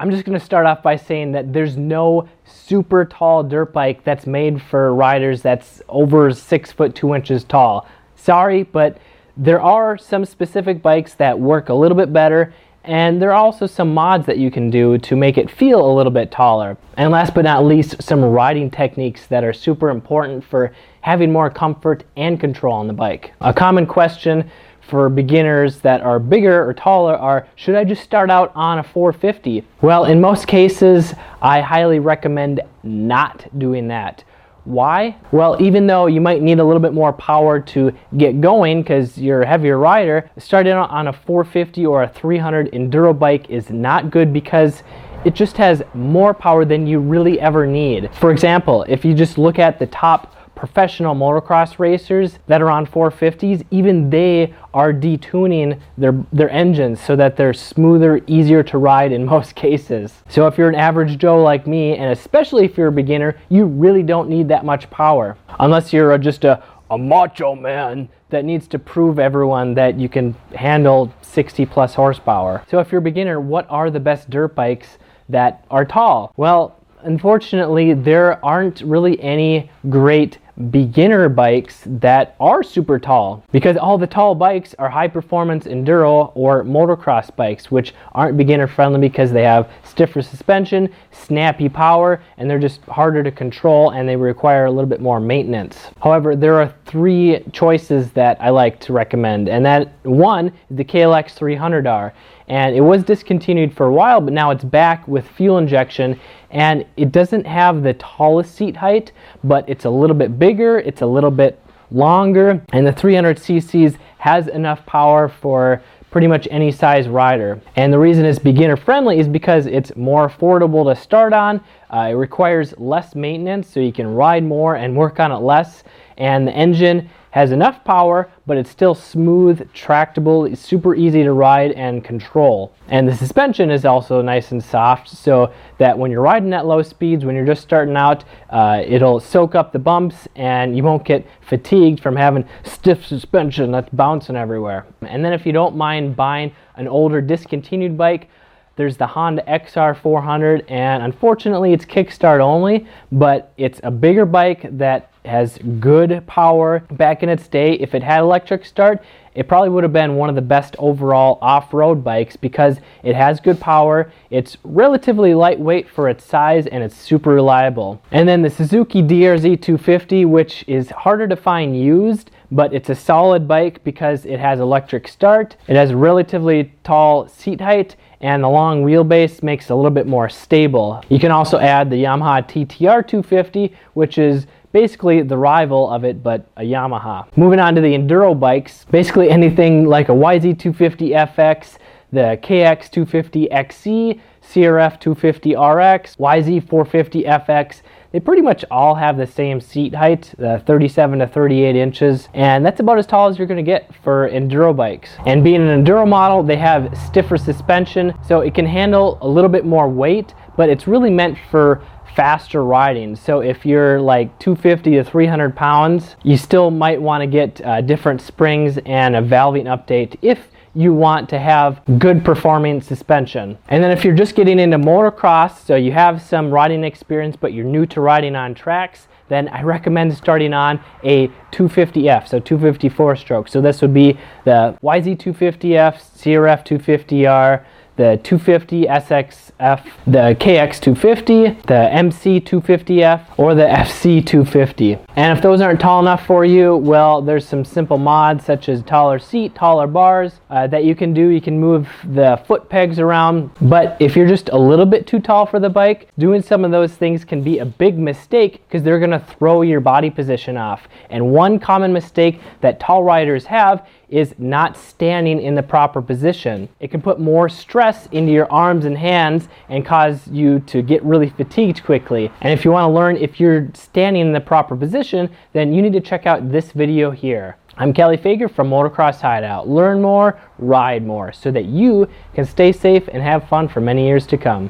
I'm just going to start off by saying that there's no super tall dirt bike that's made for riders that's over six foot two inches tall. Sorry, but there are some specific bikes that work a little bit better and there are also some mods that you can do to make it feel a little bit taller. And last but not least, some riding techniques that are super important for having more comfort and control on the bike. A common question for beginners that are bigger or taller are should I just start out on a 450? Well, in most cases, I highly recommend not doing that. Why? Well, even though you might need a little bit more power to get going because you're a heavier rider, starting out on a 450 or a 300 enduro bike is not good because it just has more power than you really ever need. For example, if you just look at the top professional motocross racers that are on 450s, even they are detuning their, their engines so that they're smoother, easier to ride in most cases. So if you're an average Joe like me, and especially if you're a beginner, you really don't need that much power. Unless you're just a, a macho man that needs to prove everyone that you can handle 60 plus horsepower. So if you're a beginner, what are the best dirt bikes that are tall? Well, unfortunately, there aren't really any great beginner bikes that are super tall. Because all the tall bikes are high performance enduro or motocross bikes which aren't beginner friendly because they have stiffer suspension snappy power and they're just harder to control and they require a little bit more maintenance. However there are three choices that i like to recommend and that one is the klx 300r and it was discontinued for a while but now it's back with fuel injection. And it doesn't have the tallest seat height but it's a little bit bigger it's a little bit longer and the 300 cc's has enough power for pretty much any size rider. And the reason it's beginner friendly is because it's more affordable to start on uh, it requires less maintenance so you can ride more and work on it less. And the engine has enough power, but it's still smooth, tractable, super easy to ride and control. And the suspension is also nice and soft so that when you're riding at low speeds, when you're just starting out, uh, it'll soak up the bumps and you won't get fatigued from having stiff suspension that's bouncing everywhere. And then if you don't mind buying an older discontinued bike, there's the Honda XR400, and unfortunately, it's kickstart only, but it's a bigger bike that has good power. Back in its day, if it had electric start, it probably would have been one of the best overall off-road bikes because it has good power, it's relatively lightweight for its size, and it's super reliable. And then the Suzuki DRZ 250, which is harder to find used, but it's a solid bike because it has electric start, it has relatively tall seat height, and the long wheelbase makes it a little bit more stable. You can also add the Yamaha TTR 250, which is basically the rival of it, but a Yamaha. Moving on to the enduro bikes, basically anything like a YZ250FX, the KX250XC, CRF250RX, YZ450FX, they pretty much all have the same seat height, uh, 37 to 38 inches, and that's about as tall as you're going to get for enduro bikes. And being an enduro model, they have stiffer suspension, so it can handle a little bit more weight, but it's really meant for faster riding. So if you're like 250 to 300 pounds, you still might want to get uh, different springs and a valving update if you want to have good performing suspension. And then if you're just getting into motocross, so you have some riding experience but you're new to riding on tracks, then I recommend starting on a 250F, so 254 stroke. So this would be the YZ250F, CRF 250R, the 250 SXF, the KX250, the MC250F, or the FC250. And if those aren't tall enough for you, well, there's some simple mods such as taller seat, taller bars uh, that you can do. You can move the foot pegs around. But if you're just a little bit too tall for the bike, doing some of those things can be a big mistake because they're going to throw your body position off. And one common mistake that tall riders have is not standing in the proper position. It can put more stress into your arms and hands and cause you to get really fatigued quickly. And if you want to learn if you're standing in the proper position, then you need to check out this video here. I'm Kelley Fager from Motocross Hideout. Learn more, ride more, so that you can stay safe and have fun for many years to come.